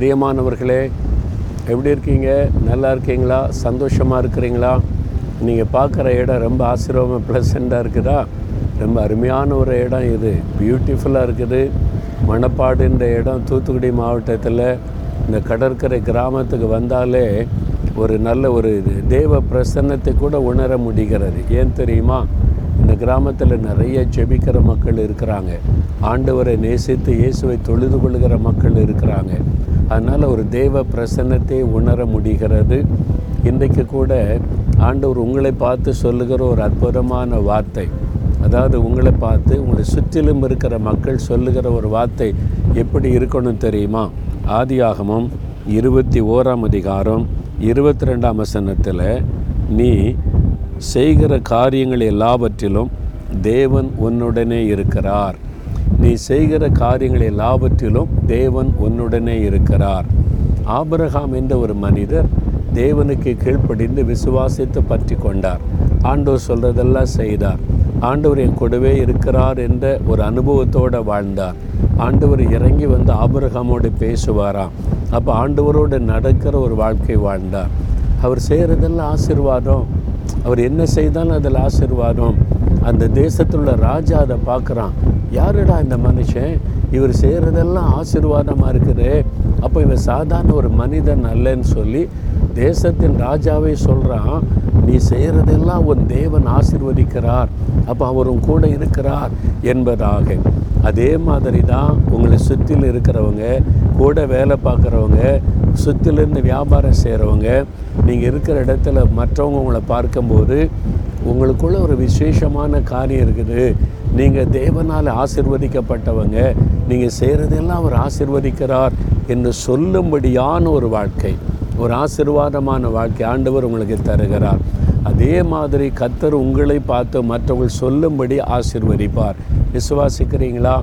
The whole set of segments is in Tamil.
பிரியமானவர்களே எப்படி இருக்கீங்க? நல்லா இருக்கீங்களா? சந்தோஷமாக இருக்கிறீங்களா? நீங்கள் பார்க்குற இடம் ரொம்ப ஆசீர்வாதமாக ப்ளசண்ட்டாக இருக்குதா? ரொம்ப அருமையான ஒரு இடம் இது. பியூட்டிஃபுல்லாக இருக்குது. மணப்பாடுன்ற இடம் தூத்துக்குடி மாவட்டத்தில். இந்த கடற்கரை கிராமத்துக்கு வந்தாலே ஒரு நல்ல ஒரு இது. தேவ பிரசன்னத்தை கூட உணர முடிகிறது. ஏன் தெரியுமா? இந்த கிராமத்தில் நிறைய ஜெபிக்கிற மக்கள் இருக்கிறாங்க. ஆண்டவரை நேசித்து இயேசுவை தொழுது கொள்கிற மக்கள் இருக்கிறாங்க. அதனால் ஒரு தேவ பிரசன்னத்தை உணர முடிகிறது. இன்றைக்கு கூட ஆண்டவர் உங்களை பார்த்து சொல்லுகிற ஒரு அற்புதமான வார்த்தை. அதாவது உங்களை பார்த்து உங்களை சுற்றிலும் இருக்கிற மக்கள் சொல்லுகிற ஒரு வார்த்தை எப்படி இருக்கணும் தெரியுமா? ஆதியாகமம் இருபத்தி ஓராம் அதிகாரம் இருபத்தி ரெண்டாம் வசனத்தில் நீ செய்கிற காரியங்கள் எல்லாவற்றிலும் தேவன் உன்னுடனே இருக்கிறார். நீ செய்கிற காரியங்கள் எல்லாவற்றிலும் தேவன் உன்னுடனே இருக்கிறார். ஆபரகாம் என்ற ஒரு மனிதர் தேவனுக்கு கீழ்ப்படிந்து விசுவாசித்து பற்றி கொண்டார். ஆண்டவர் சொல்கிறதெல்லாம் செய்தார். ஆண்டவர் என் கூடவே இருக்கிறார் என்ற ஒரு அனுபவத்தோடு வாழ்ந்தார். ஆண்டவர் இறங்கி வந்து ஆபரகாமோடு பேசுவாராம். அப்போ ஆண்டவரோடு நடக்கிற ஒரு வாழ்க்கை வாழ்ந்தார். அவர் செய்கிறதெல்லாம் ஆசீர்வாதம். அவர் என்ன செய்தாலும் அதில் ஆசீர்வாதம். அந்த தேசத்தில் உள்ள ராஜா அதை பார்க்குறான். யாருடா இந்த மனுஷன்? இவர் செய்கிறதெல்லாம் ஆசீர்வாதமாக இருக்குது. அப்போ இவன் சாதாரண ஒரு மனிதன் அல்லன்னு சொல்லி தேசத்தின் ராஜாவே சொல்கிறான் நீ செய்கிறதெல்லாம் உன் தேவன் ஆசிர்வதிக்கிறார். அப்போ அவரும் கூட இருக்கிறார் என்பதாக. அதே மாதிரி தான் உங்களை சுற்றில் இருக்கிறவங்க கூட வேலை பார்க்குறவங்க சுற்றிலிருந்து வியாபாரம் செய்கிறவங்க நீங்கள் இருக்கிற இடத்துல மற்றவங்க உங்களை பார்க்கும்போது உங்களுக்குள்ள ஒரு விசேஷமான காரியம் இருக்குது. நீங்கள் தேவனால் ஆசிர்வதிக்கப்பட்டவங்க. நீங்கள் செய்கிறதெல்லாம் அவர் ஆசிர்வதிக்கிறார் என்று சொல்லும்படியான ஒரு வாழ்க்கை. ஒரு ஆசிர்வாதமான வாழ்க்கை ஆண்டவர் உங்களுக்கு தருகிறார். அதே மாதிரி கத்தர் உங்களை பார்த்து மற்றவர்கள் சொல்லும்படி ஆசிர்வதிப்பார். விசுவாசிக்கிறீங்களா?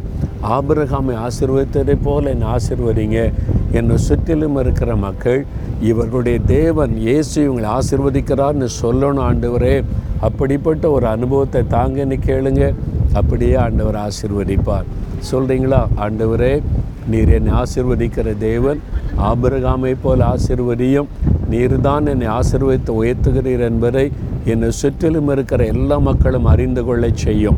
ஆபிரகாமை ஆசிர்வதித்ததை போல என்னை ஆசிர்வதிங்க. என்னை சுற்றிலும் இருக்கிற மக்கள் இவர்களுடைய தேவன் இயேசு இவங்களை ஆசிர்வதிக்கிறார்னு சொல்லணும் ஆண்டவரே. அப்படிப்பட்ட ஒரு அனுபவத்தை தாங்கன்னு கேளுங்க. அப்படியே ஆண்டவர் ஆசிர்வதிப்பார். சொல்கிறீங்களா ஆண்டவரே நீர் என்னை ஆசிர்வதிக்கிற தேவன். ஆபிரகாமை போல் ஆசிர்வதியும். நீர்தான் என்னை ஆசிர்வதித்து உயர்த்துகிறீர் என்பதை என்னை சுற்றிலும் இருக்கிற எல்லா மக்களும் அறிந்து கொள்ளச் செய்யும்.